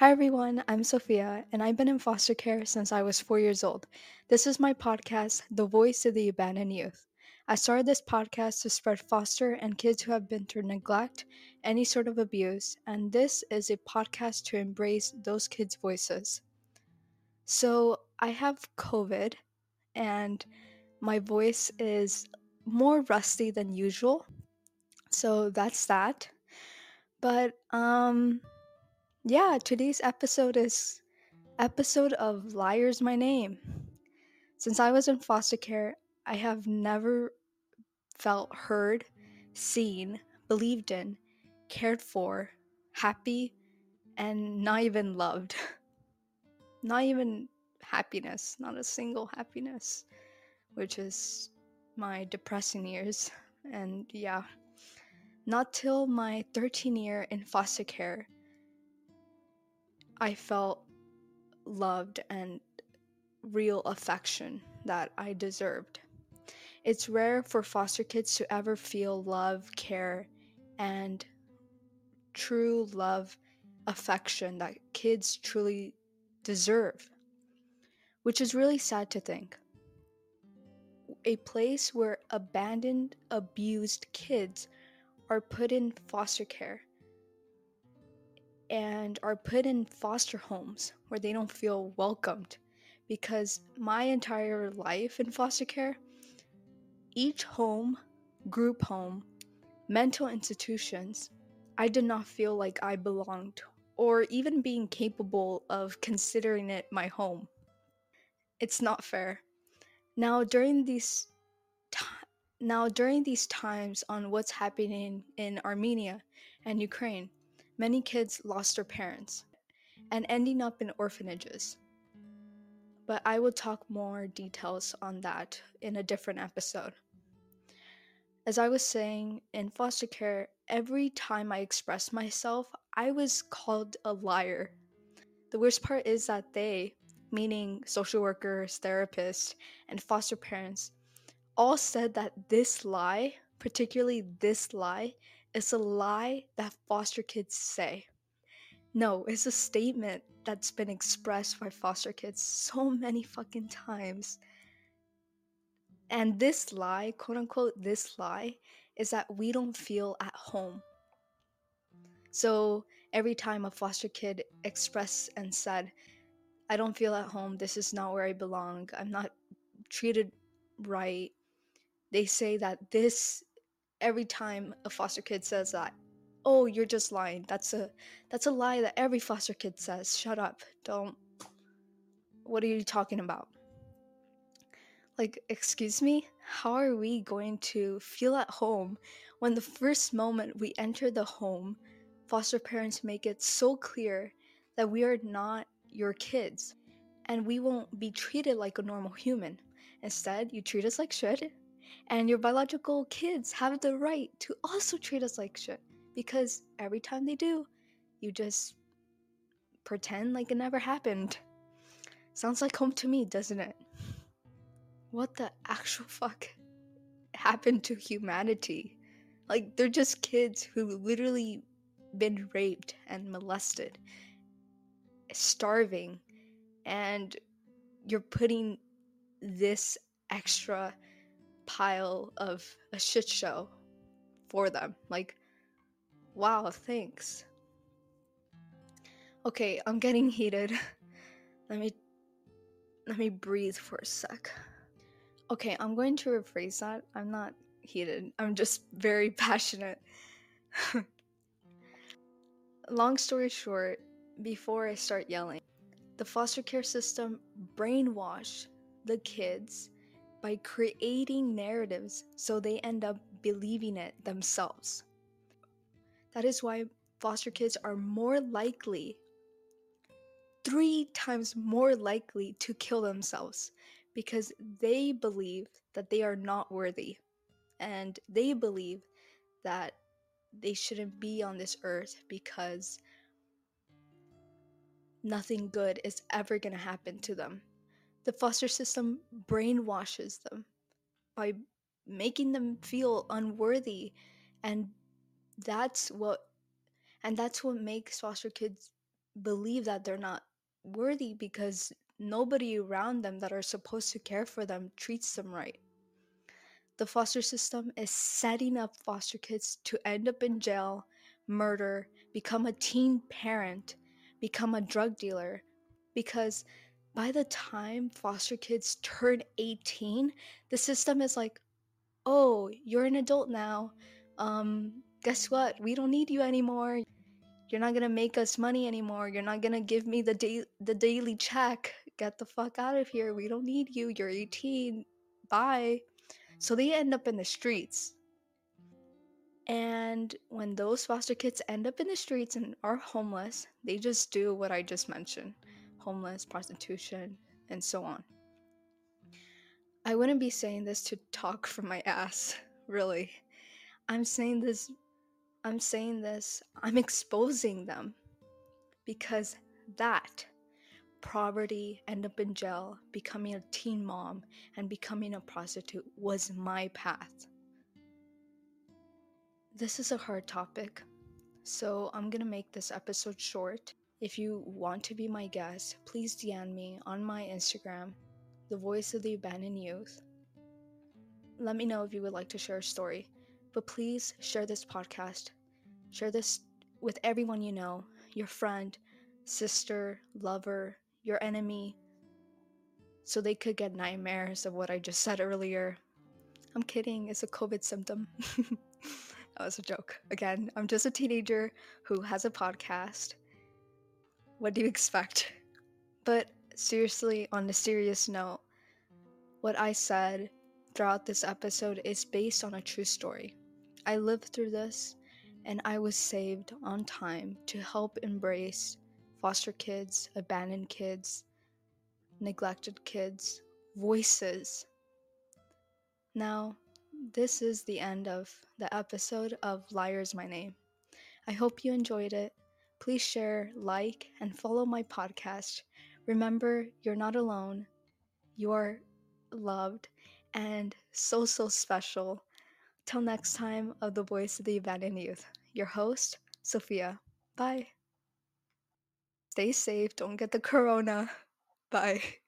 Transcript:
Hi everyone, I'm Sophia, and I've been in foster care since I was four years old. This is my podcast, The Voice of the Abandoned Youth. I started this podcast to spread foster and kids who have been through neglect, any sort of abuse, and this is a podcast to embrace those kids' voices. So, I have COVID, and my voice is more rusty than usual. So, that's that. But, um, yeah, today's episode is episode of Liar's My Name. Since I was in foster care, I have never felt heard, seen, believed in, cared for, happy, and not even loved. not even happiness, not a single happiness, which is my depressing years. And yeah, not till my 13 year in foster care, I felt loved and real affection that I deserved. It's rare for foster kids to ever feel love, care, and true love, affection that kids truly deserve, which is really sad to think. A place where abandoned, abused kids are put in foster care and are put in foster homes where they don't feel welcomed. Because my entire life in foster care each home group home mental institutions i did not feel like i belonged or even being capable of considering it my home. It's not fair. Now during these now during these times on what's happening in armenia and ukraine many kids lost their parents and ending up in orphanages. But I will talk more details on that in a different episode. As I was saying, in foster care, every time I expressed myself, I was called a liar. The worst part is that they, meaning social workers, therapists, and foster parents, all said that this lie, particularly this lie, is a lie that foster kids say. No, it's a statement that's been expressed by foster kids so many fucking times. And this lie, quote unquote, this lie, is that we don't feel at home. So every time a foster kid expressed and said, I don't feel at home, this is not where I belong, I'm not treated right, they say that this every time a foster kid says that oh you're just lying. That's a that's a lie that every foster kid says. Shut up. Don't. What are you talking about? Like excuse me? How are we going to feel at home when the first moment we enter the home foster parents make it so clear that we are not your kids and we won't be treated like a normal human? Instead you treat us like shit and your biological kids have the right to also treat us like shit because every time they do, you just pretend like it never happened. Sounds like home to me, doesn't it? What the actual fuck happened to humanity? Like, they're just kids who literally been raped and molested, starving, and you're putting this extra pile of a shit show for them. Like, wow, thanks. Okay, I'm getting heated. let me let me breathe for a sec. Okay, I'm going to rephrase that. I'm not heated. I'm just very passionate. Long story short, before I start yelling, the foster care system brainwashed the kids by creating narratives so they end up believing it themselves. That is why foster kids are more likely, three times more likely to kill themselves because they believe that they are not worthy and they believe that they shouldn't be on this earth because nothing good is ever going to happen to them the foster system brainwashes them by making them feel unworthy and that's what and that's what makes foster kids believe that they're not worthy because nobody around them that are supposed to care for them treats them right. The foster system is setting up foster kids to end up in jail, murder, become a teen parent, become a drug dealer. Because by the time foster kids turn 18, the system is like, oh, you're an adult now. Um, guess what? We don't need you anymore. You're not gonna make us money anymore. You're not gonna give me the day the daily check. Get the fuck out of here. We don't need you. You're 18. Bye. So they end up in the streets. And when those foster kids end up in the streets and are homeless, they just do what I just mentioned homeless, prostitution, and so on. I wouldn't be saying this to talk from my ass, really. I'm saying this I'm saying this, I'm exposing them because that poverty, end up in jail, becoming a teen mom, and becoming a prostitute was my path. This is a hard topic, so I'm gonna make this episode short. If you want to be my guest, please DM me on my Instagram, The Voice of the Abandoned Youth. Let me know if you would like to share a story, but please share this podcast. Share this with everyone you know your friend, sister, lover, your enemy, so they could get nightmares of what I just said earlier. I'm kidding, it's a COVID symptom. that was a joke. Again, I'm just a teenager who has a podcast. What do you expect? But seriously, on a serious note, what I said throughout this episode is based on a true story. I lived through this and I was saved on time to help embrace foster kids, abandoned kids, neglected kids, voices. Now, this is the end of the episode of Liar's My Name. I hope you enjoyed it. Please share, like, and follow my podcast. Remember, you're not alone. You are loved and so, so special. Till next time of the Voice of the Abandoned Youth. Your host, Sophia. Bye. Stay safe. Don't get the corona. Bye.